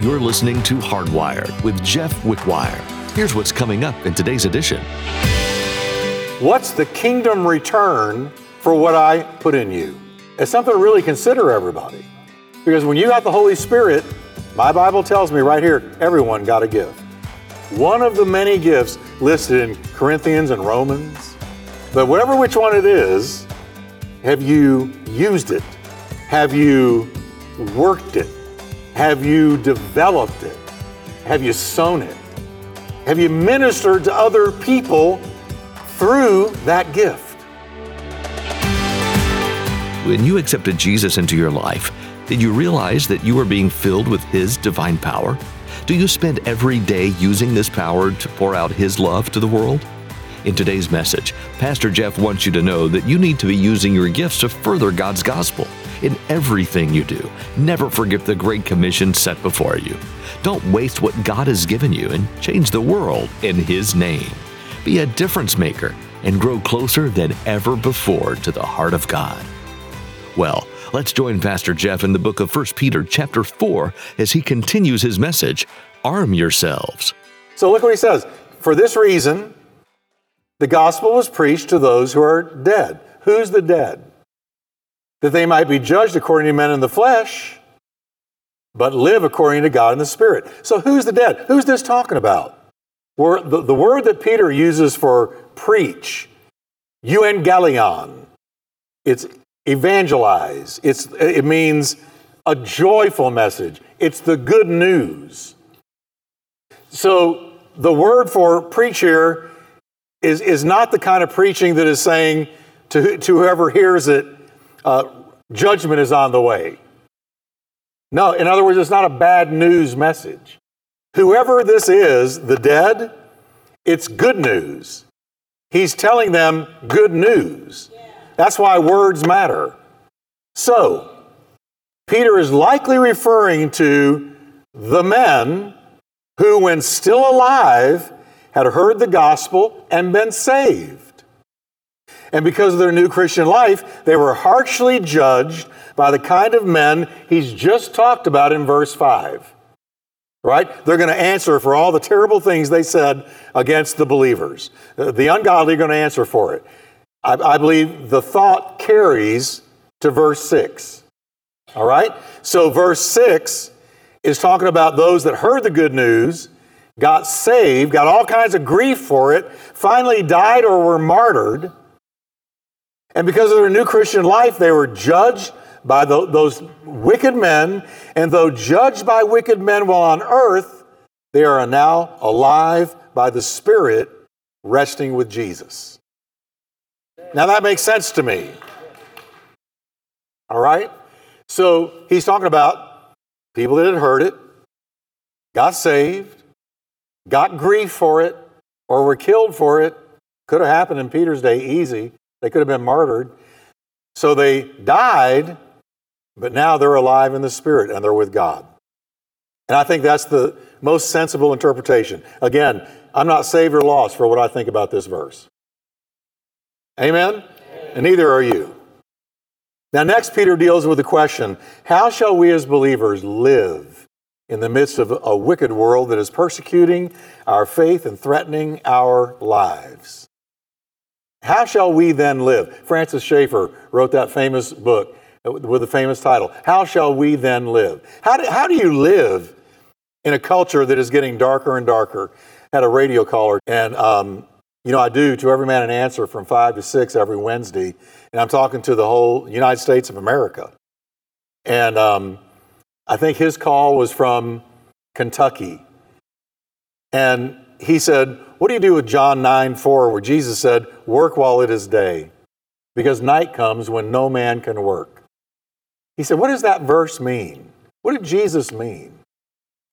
You're listening to Hardwired with Jeff Wickwire. Here's what's coming up in today's edition. What's the kingdom return for what I put in you? It's something to really consider, everybody. Because when you got the Holy Spirit, my Bible tells me right here, everyone got a gift. One of the many gifts listed in Corinthians and Romans. But whatever which one it is, have you used it? Have you worked it? Have you developed it? Have you sown it? Have you ministered to other people through that gift? When you accepted Jesus into your life, did you realize that you were being filled with His divine power? Do you spend every day using this power to pour out His love to the world? In today's message, Pastor Jeff wants you to know that you need to be using your gifts to further God's gospel in everything you do. Never forget the Great Commission set before you. Don't waste what God has given you and change the world in His name. Be a difference maker and grow closer than ever before to the heart of God. Well, let's join Pastor Jeff in the book of 1 Peter chapter 4 as he continues his message, Arm Yourselves. So look what he says. For this reason, the gospel was preached to those who are dead. Who's the dead? That they might be judged according to men in the flesh, but live according to God in the spirit. So who's the dead? Who's this talking about? The, the word that Peter uses for preach, euangelion, it's evangelize. It's, it means a joyful message. It's the good news. So the word for preach here is, is not the kind of preaching that is saying to, to whoever hears it, uh, judgment is on the way. No, in other words, it's not a bad news message. Whoever this is, the dead, it's good news. He's telling them good news. That's why words matter. So, Peter is likely referring to the men who, when still alive, had heard the gospel and been saved. And because of their new Christian life, they were harshly judged by the kind of men he's just talked about in verse 5. Right? They're going to answer for all the terrible things they said against the believers. The ungodly are going to answer for it. I, I believe the thought carries to verse 6. All right? So, verse 6 is talking about those that heard the good news, got saved, got all kinds of grief for it, finally died or were martyred. And because of their new Christian life, they were judged by the, those wicked men. And though judged by wicked men while on earth, they are now alive by the Spirit, resting with Jesus. Now that makes sense to me. All right? So he's talking about people that had heard it, got saved, got grief for it, or were killed for it. Could have happened in Peter's day easy. They could have been martyred. So they died, but now they're alive in the Spirit and they're with God. And I think that's the most sensible interpretation. Again, I'm not saved or lost for what I think about this verse. Amen? And neither are you. Now, next, Peter deals with the question how shall we as believers live in the midst of a wicked world that is persecuting our faith and threatening our lives? How shall we then live? Francis Schaeffer wrote that famous book with the famous title, How Shall We Then Live? How do, how do you live in a culture that is getting darker and darker? Had a radio caller, and um, you know, I do to every man an answer from five to six every Wednesday, and I'm talking to the whole United States of America. And um, I think his call was from Kentucky. And he said, What do you do with John 9 4, where Jesus said, Work while it is day, because night comes when no man can work? He said, What does that verse mean? What did Jesus mean?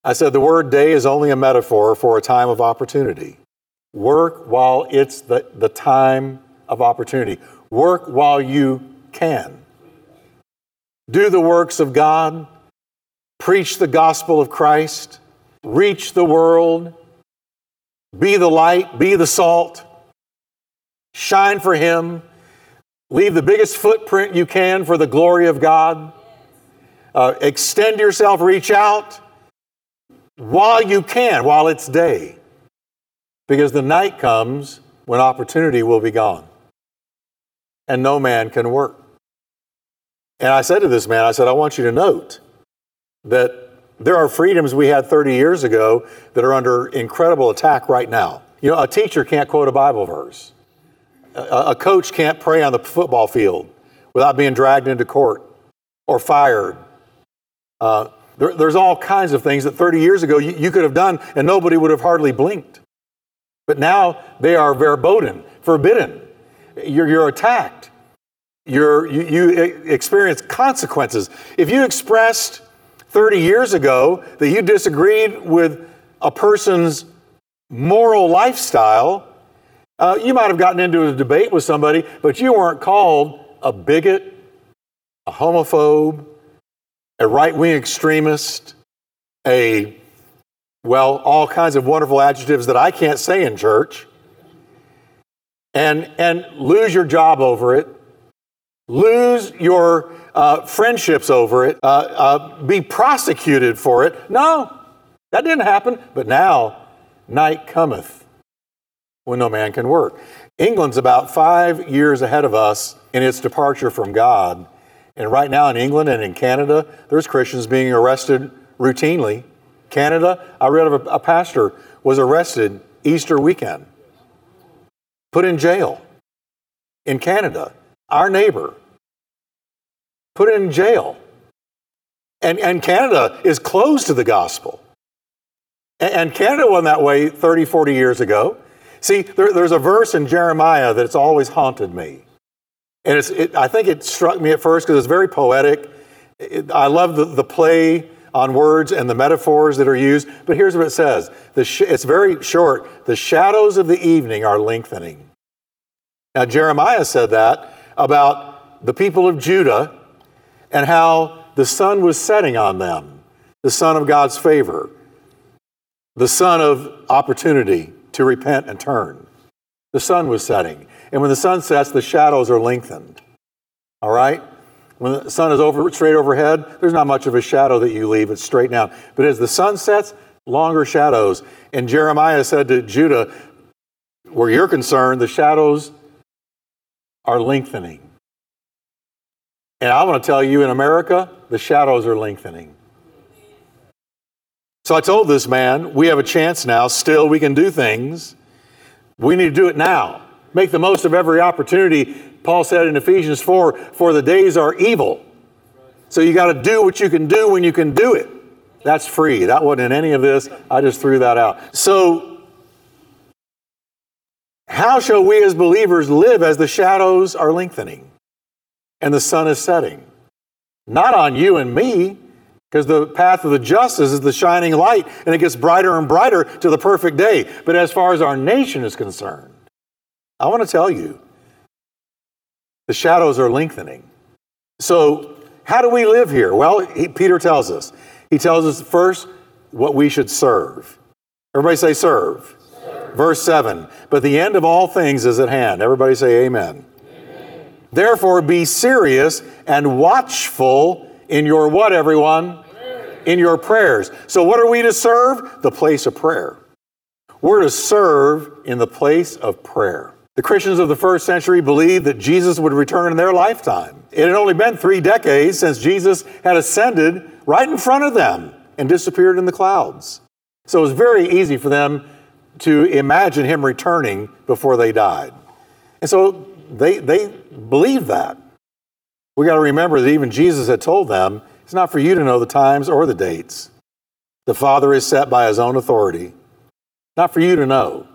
I said, The word day is only a metaphor for a time of opportunity. Work while it's the, the time of opportunity. Work while you can. Do the works of God. Preach the gospel of Christ. Reach the world. Be the light. Be the salt. Shine for Him. Leave the biggest footprint you can for the glory of God. Uh, extend yourself, reach out. while you can, while it's day. Because the night comes when opportunity will be gone and no man can work. And I said to this man, I said, I want you to note that there are freedoms we had 30 years ago that are under incredible attack right now. You know, a teacher can't quote a Bible verse. A, a coach can't pray on the football field without being dragged into court or fired. Uh, there, there's all kinds of things that 30 years ago you, you, could have done and nobody would have hardly blinked. But now they are verboten, forbidden. You're, you're attacked. You're, you, you experience consequences. If you expressed 30 years ago that you disagreed with a person's moral lifestyle, uh, you might have gotten into a debate with somebody, but you weren't called a bigot, a homophobe, a right wing extremist, a, well, all kinds of wonderful adjectives that I can't say in church, and, and lose your job over it, lose your uh, friendships over it, uh, uh, be prosecuted for it. No, that didn't happen. But now, night cometh when no man can work. England's about five years ahead of us in its departure from God. And right now in England and in Canada, there's Christians being arrested routinely. Canada, I read of a, a pastor was arrested Easter weekend, put in jail in Canada, our neighbor, put in jail. And, and Canada is closed to the gospel. And, and Canada went that way 30, 40 years ago. See, there, there's a verse in Jeremiah that's always haunted me. And it's, it, I think it struck me at first because it's very poetic. It, I love the, the play on words and the metaphors that are used. But here's what it says sh- it's very short. The shadows of the evening are lengthening. Now, Jeremiah said that about the people of Judah and how the sun was setting on them, the sun of God's favor, the sun of opportunity to repent and turn. The sun was setting. And when the sun sets, the shadows are lengthened. All right? When the sun is over, straight overhead, there's not much of a shadow that you leave, it's straight down. But as the sun sets, longer shadows. And Jeremiah said to Judah, where you're concerned, the shadows are lengthening. And I want to tell you in America, the shadows are lengthening. So I told this man, we have a chance now, still, we can do things. We need to do it now. Make the most of every opportunity. Paul said in Ephesians 4 for the days are evil. So you got to do what you can do when you can do it. That's free. That wasn't in any of this. I just threw that out. So, how shall we as believers live as the shadows are lengthening? And the sun is setting. Not on you and me, because the path of the justice is the shining light and it gets brighter and brighter to the perfect day. But as far as our nation is concerned, I want to tell you the shadows are lengthening. So, how do we live here? Well, he, Peter tells us. He tells us first what we should serve. Everybody say, serve. serve. Verse 7 But the end of all things is at hand. Everybody say, Amen. Therefore, be serious and watchful in your what, everyone? In your prayers. So, what are we to serve? The place of prayer. We're to serve in the place of prayer. The Christians of the first century believed that Jesus would return in their lifetime. It had only been three decades since Jesus had ascended right in front of them and disappeared in the clouds. So it was very easy for them to imagine him returning before they died. And so they, they believed that. We got to remember that even Jesus had told them, it's not for you to know the times or the dates. The Father is set by his own authority. Not for you to know.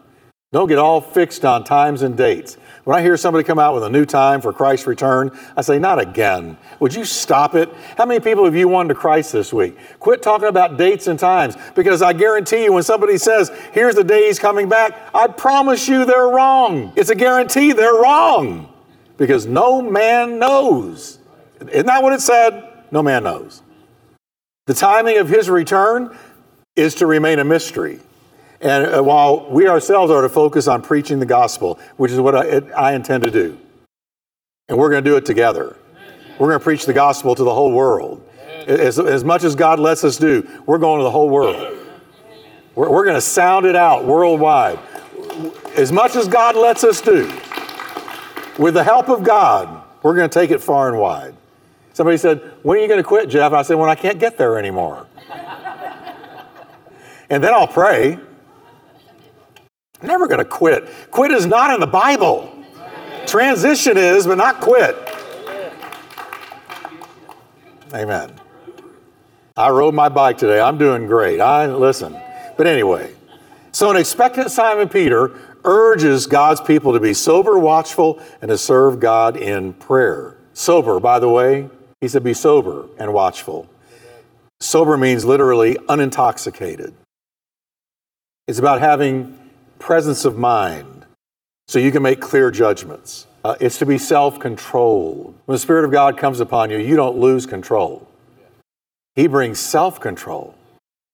Don't get all fixed on times and dates. When I hear somebody come out with a new time for Christ's return, I say, not again. Would you stop it? How many people have you won to Christ this week? Quit talking about dates and times because I guarantee you, when somebody says, here's the day he's coming back, I promise you they're wrong. It's a guarantee they're wrong because no man knows. Isn't that what it said? No man knows. The timing of his return is to remain a mystery. And uh, while we ourselves are to focus on preaching the gospel, which is what I, I intend to do, and we're going to do it together. We're going to preach the gospel to the whole world. As, as much as God lets us do, we're going to the whole world. We're, we're going to sound it out worldwide. As much as God lets us do, with the help of God, we're going to take it far and wide. Somebody said, When are you going to quit, Jeff? And I said, When I can't get there anymore. and then I'll pray. I'm never going to quit. Quit is not in the Bible. Transition is, but not quit. Amen. I rode my bike today. I'm doing great. I listen. But anyway, so an expectant Simon Peter urges God's people to be sober, watchful, and to serve God in prayer. Sober, by the way, he said, be sober and watchful. Sober means literally unintoxicated. It's about having presence of mind so you can make clear judgments. Uh, it's to be self controlled. When the Spirit of God comes upon you, you don't lose control. He brings self control.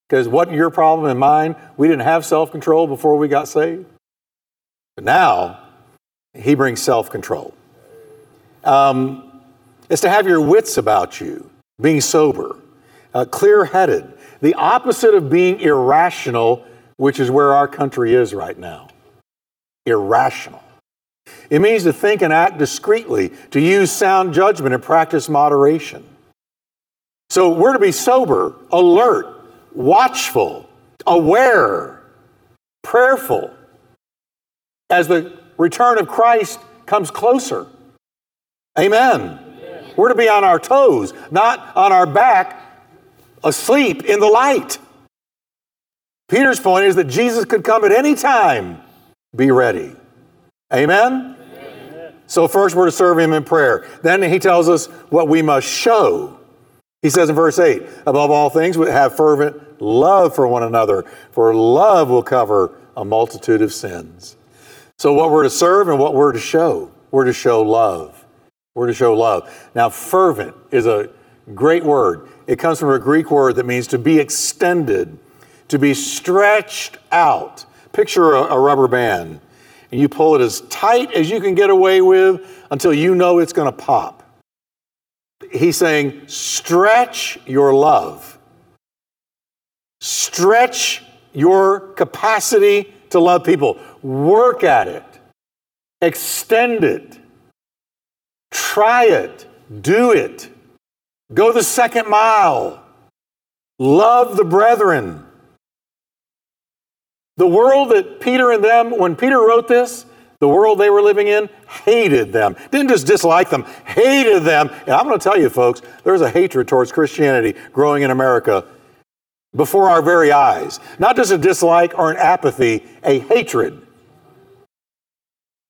Because what your problem and mine? We didn't have self control before we got saved. But now, He brings self control. Um, it's to have your wits about you, being sober, uh, clear headed, the opposite of being irrational, which is where our country is right now. Irrational. It means to think and act discreetly, to use sound judgment and practice moderation. So we're to be sober, alert, watchful, aware, prayerful as the return of Christ comes closer. Amen. We're to be on our toes, not on our back, asleep in the light. Peter's point is that Jesus could come at any time. Be ready. Amen? Amen? So, first we're to serve him in prayer. Then he tells us what we must show. He says in verse 8, above all things, have fervent love for one another, for love will cover a multitude of sins. So, what we're to serve and what we're to show, we're to show love. We're to show love. Now, fervent is a great word. It comes from a Greek word that means to be extended, to be stretched out. Picture a, a rubber band, and you pull it as tight as you can get away with until you know it's going to pop. He's saying, stretch your love, stretch your capacity to love people, work at it, extend it. Try it. Do it. Go the second mile. Love the brethren. The world that Peter and them, when Peter wrote this, the world they were living in hated them. Didn't just dislike them, hated them. And I'm going to tell you, folks, there's a hatred towards Christianity growing in America before our very eyes. Not just a dislike or an apathy, a hatred.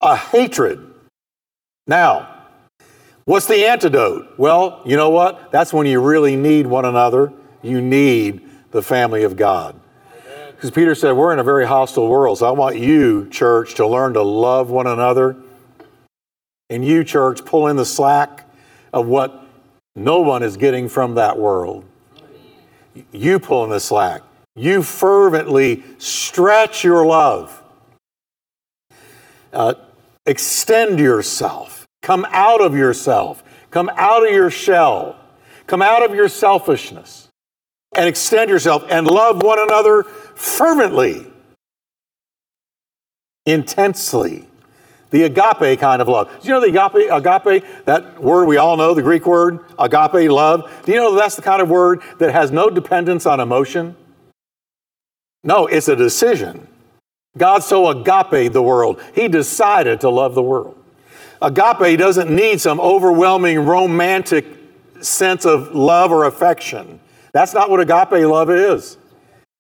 A hatred. Now, What's the antidote? Well, you know what? That's when you really need one another. You need the family of God. Because Peter said, We're in a very hostile world, so I want you, church, to learn to love one another. And you, church, pull in the slack of what no one is getting from that world. You pull in the slack. You fervently stretch your love. Uh, extend yourself. Come out of yourself. Come out of your shell. Come out of your selfishness and extend yourself and love one another fervently, intensely. The agape kind of love. Do you know the agape, agape, that word we all know, the Greek word, agape, love? Do you know that's the kind of word that has no dependence on emotion? No, it's a decision. God so agape the world, He decided to love the world. Agape doesn't need some overwhelming romantic sense of love or affection. That's not what agape love is.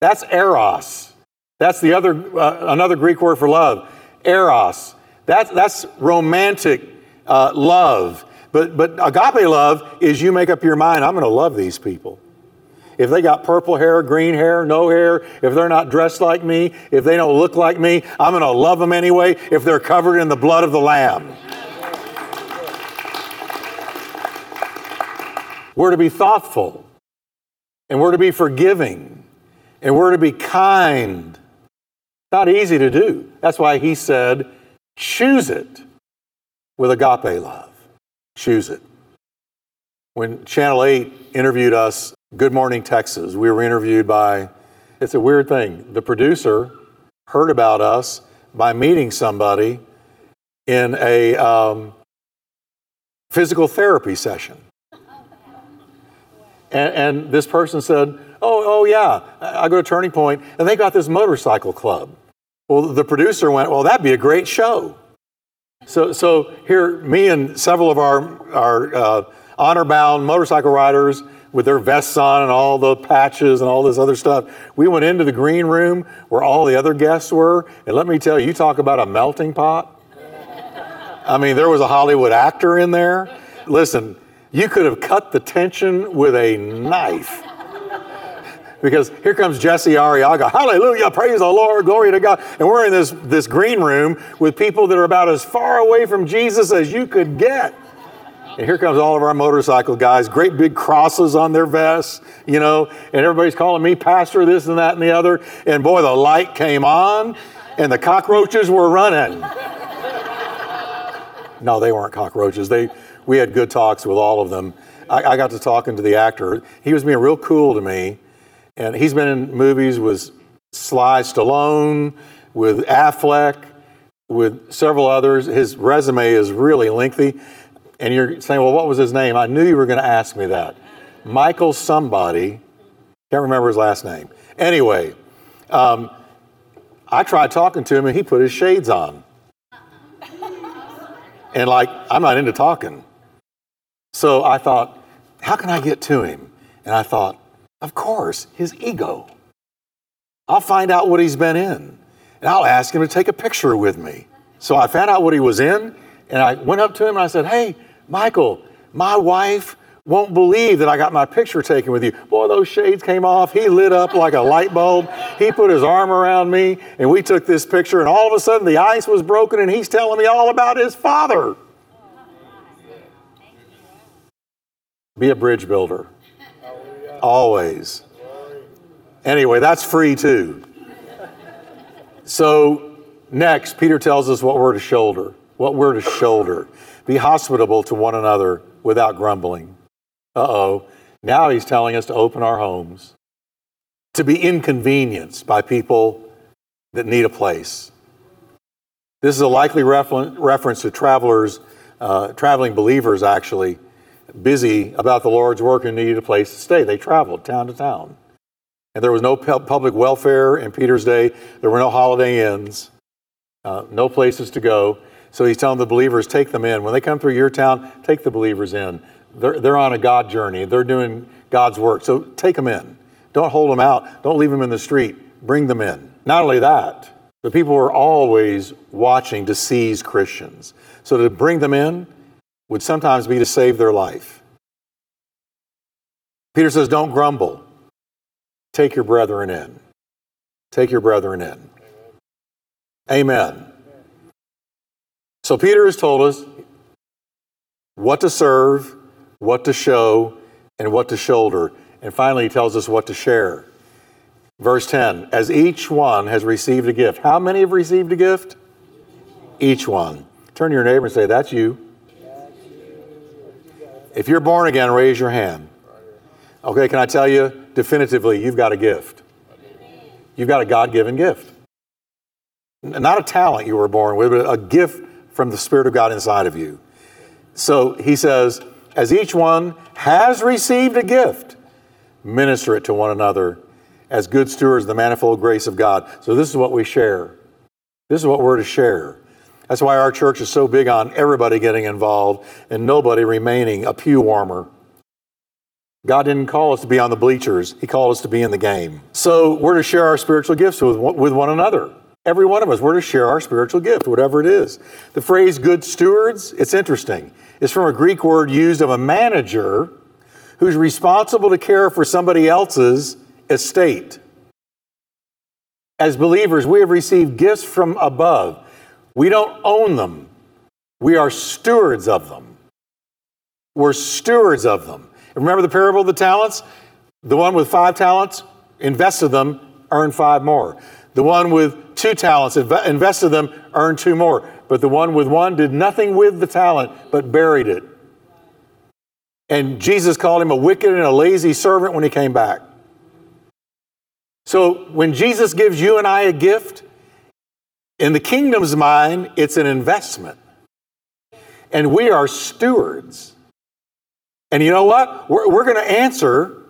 That's eros. That's the other uh, another Greek word for love, eros. That's that's romantic uh, love. But but agape love is you make up your mind. I'm going to love these people. If they got purple hair, green hair, no hair, if they're not dressed like me, if they don't look like me, I'm going to love them anyway. If they're covered in the blood of the Lamb. We're to be thoughtful, and we're to be forgiving, and we're to be kind. Not easy to do. That's why he said, choose it with agape love. Choose it. When Channel 8 interviewed us, Good Morning Texas, we were interviewed by It's a weird thing. The producer heard about us by meeting somebody in a um, physical therapy session. And, and, this person said, Oh, oh yeah, I go to Turning Point, and they got this motorcycle club. Well, the producer went, Well, that'd be a great show. So, so here, me and several of our, our uh, honor bound motorcycle riders with their vests on and all the patches and all this other stuff. We went into the green room where all the other guests were, and let me tell you, you talk about a melting pot. I mean, there was a Hollywood actor in there. Listen, you could have cut the tension with a knife. Because here comes Jesse Arriaga. Hallelujah, praise the Lord, glory to God. And we're in this, this green room with people that are about as far away from Jesus as you could get. And here comes all of our motorcycle guys, great big crosses on their vests, you know, and everybody's calling me pastor, this and that and the other. And boy, the light came on and the cockroaches were running. no, they weren't cockroaches. They, we had good talks with all of them. I, I got to talking to the actor. He was being real cool to me. And he's been in movies with Sly Stallone, with Affleck, with several others. His resume is really lengthy and you're saying, well, what was his name? I knew you were going to ask me that. Michael somebody, can't remember his last name. Anyway, um, I tried talking to him and he put his shades on. And like, I'm not into talking. So I thought, how can I get to him? And I thought, of course, his ego. I'll find out what he's been in and I'll ask him to take a picture with me. So I found out what he was in and I went up to him and I said, Hey, Michael, my wife won't believe that I got my picture taken with you. Boy, those shades came off. He lit up like a light bulb. He put his arm around me, and we took this picture, and all of a sudden the ice was broken, and he's telling me all about his father. Be a bridge builder. Always. Anyway, that's free too. So, next, Peter tells us what we're to shoulder. What we're to shoulder. Be hospitable to one another without grumbling. Uh oh. Now he's telling us to open our homes, to be inconvenienced by people that need a place. This is a likely refer- reference to travelers, uh, traveling believers actually, busy about the Lord's work and needed a place to stay. They traveled town to town. And there was no public welfare in Peter's day, there were no holiday inns, uh, no places to go. So he's telling the believers, take them in. When they come through your town, take the believers in. They're, they're on a God journey, they're doing God's work. So take them in. Don't hold them out, don't leave them in the street. Bring them in. Not only that, the people are always watching to seize Christians. So to bring them in would sometimes be to save their life. Peter says, Don't grumble. Take your brethren in. Take your brethren in. Amen. So Peter has told us what to serve, what to show, and what to shoulder. And finally, he tells us what to share. Verse 10 As each one has received a gift. How many have received a gift? Each one. Turn to your neighbor and say, That's you. If you're born again, raise your hand. Okay, can I tell you definitively, you've got a gift. You've got a God given gift. Not a talent you were born with, but a gift from the Spirit of God inside of you. So he says, as each one has received a gift, minister it to one another as good stewards of the manifold grace of God. So this is what we share. This is what we're to share. That's why our church is so big on everybody getting involved and nobody remaining a pew warmer. God didn't call us to be on the bleachers, He called us to be in the game. So we're to share our spiritual gifts with, with one another. Every one of us, we're to share our spiritual gift, whatever it is. The phrase good stewards, it's interesting. It's from a Greek word used of a manager who's responsible to care for somebody else's estate. As believers, we have received gifts from above. We don't own them, we are stewards of them. We're stewards of them. Remember the parable of the talents? The one with five talents invested them, earned five more. The one with two talents, invested them, earned two more. But the one with one did nothing with the talent, but buried it. And Jesus called him a wicked and a lazy servant when he came back. So when Jesus gives you and I a gift, in the kingdom's mind, it's an investment. And we are stewards. And you know what? We're, we're going to answer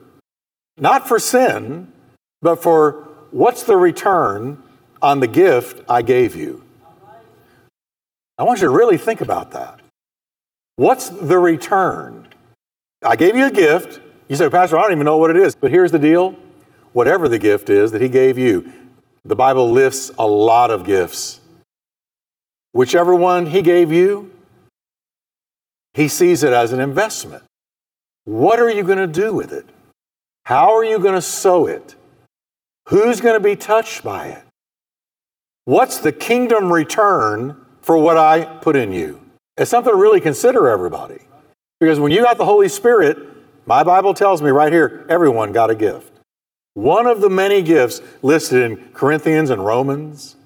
not for sin, but for what's the return on the gift I gave you. I want you to really think about that. What's the return? I gave you a gift. You say, Pastor, I don't even know what it is. But here's the deal whatever the gift is that He gave you, the Bible lists a lot of gifts. Whichever one He gave you, He sees it as an investment. What are you going to do with it? How are you going to sow it? Who's going to be touched by it? What's the kingdom return for what I put in you? It's something to really consider, everybody. Because when you got the Holy Spirit, my Bible tells me right here, everyone got a gift. One of the many gifts listed in Corinthians and Romans.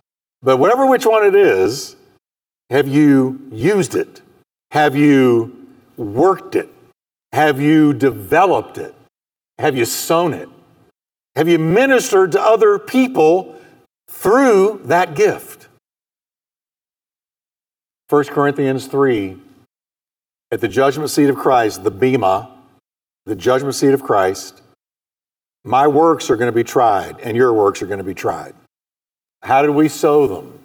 But whatever which one it is, have you used it? Have you worked it? Have you developed it? Have you sown it? Have you ministered to other people through that gift? 1 Corinthians 3 at the judgment seat of Christ, the Bema, the judgment seat of Christ, my works are going to be tried and your works are going to be tried. How did we sow them?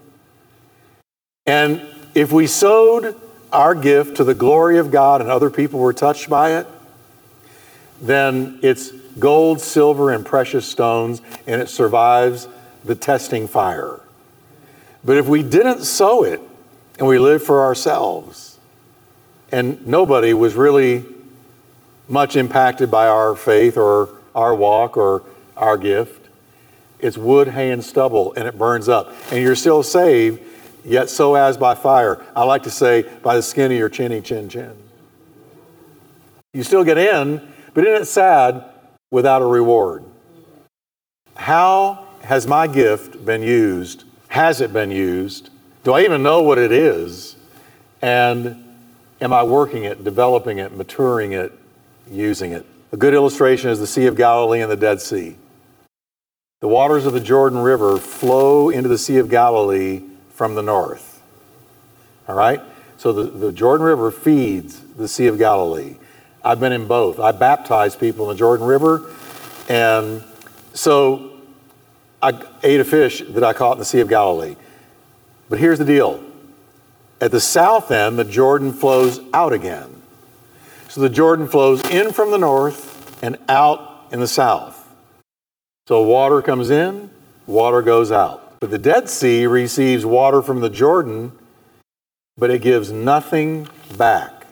And if we sowed our gift to the glory of God and other people were touched by it, then it's gold, silver, and precious stones, and it survives the testing fire. But if we didn't sow it and we lived for ourselves, and nobody was really much impacted by our faith or our walk or our gift, it's wood, hay, and stubble, and it burns up. And you're still saved, yet so as by fire. I like to say, by the skin of your chinny chin chin. You still get in, but isn't it sad without a reward? How has my gift been used? Has it been used? Do I even know what it is? And am I working it, developing it, maturing it, using it? A good illustration is the Sea of Galilee and the Dead Sea. The waters of the Jordan River flow into the Sea of Galilee from the north. All right? So the, the Jordan River feeds the Sea of Galilee. I've been in both. I baptized people in the Jordan River. And so I ate a fish that I caught in the Sea of Galilee. But here's the deal at the south end, the Jordan flows out again. So the Jordan flows in from the north and out in the south. So water comes in, water goes out. But the Dead Sea receives water from the Jordan, but it gives nothing back.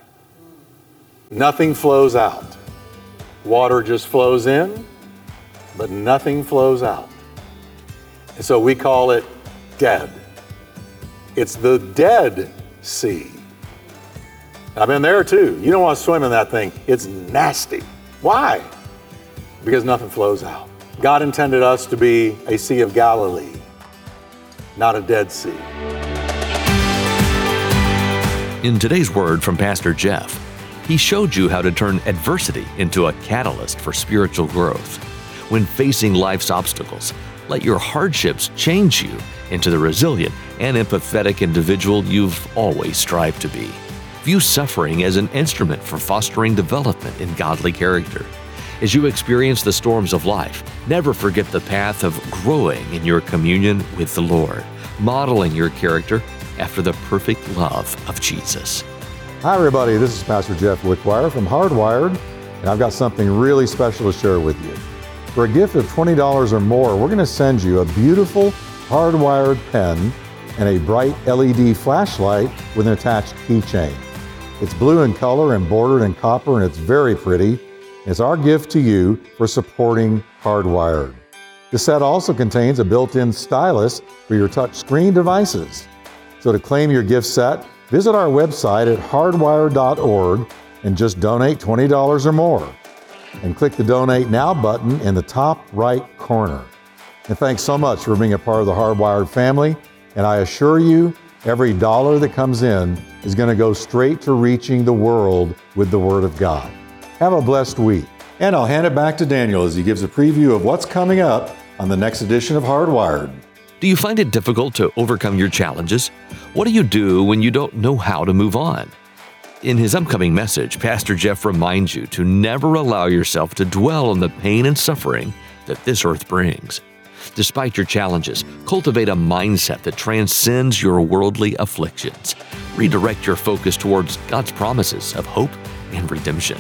Nothing flows out. Water just flows in, but nothing flows out. And so we call it dead. It's the Dead Sea. I've been there too. You don't want to swim in that thing, it's nasty. Why? Because nothing flows out. God intended us to be a Sea of Galilee, not a Dead Sea. In today's word from Pastor Jeff, he showed you how to turn adversity into a catalyst for spiritual growth. When facing life's obstacles, let your hardships change you into the resilient and empathetic individual you've always strived to be. View suffering as an instrument for fostering development in godly character. As you experience the storms of life, never forget the path of growing in your communion with the Lord, modeling your character after the perfect love of Jesus. Hi, everybody. This is Pastor Jeff Wickwire from Hardwired, and I've got something really special to share with you. For a gift of $20 or more, we're going to send you a beautiful hardwired pen and a bright LED flashlight with an attached keychain. It's blue in color and bordered in copper, and it's very pretty. It's our gift to you for supporting Hardwired. The set also contains a built in stylus for your touchscreen devices. So to claim your gift set, Visit our website at hardwired.org and just donate $20 or more. And click the Donate Now button in the top right corner. And thanks so much for being a part of the Hardwired family. And I assure you, every dollar that comes in is going to go straight to reaching the world with the Word of God. Have a blessed week. And I'll hand it back to Daniel as he gives a preview of what's coming up on the next edition of Hardwired. Do you find it difficult to overcome your challenges? What do you do when you don't know how to move on? In his upcoming message, Pastor Jeff reminds you to never allow yourself to dwell on the pain and suffering that this earth brings. Despite your challenges, cultivate a mindset that transcends your worldly afflictions. Redirect your focus towards God's promises of hope and redemption.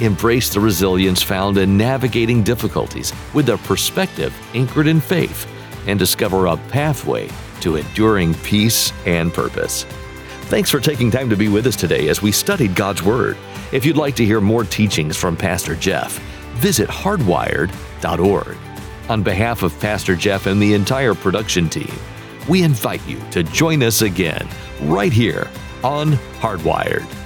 Embrace the resilience found in navigating difficulties with a perspective anchored in faith and discover a pathway to enduring peace and purpose. Thanks for taking time to be with us today as we studied God's Word. If you'd like to hear more teachings from Pastor Jeff, visit hardwired.org. On behalf of Pastor Jeff and the entire production team, we invite you to join us again right here on Hardwired.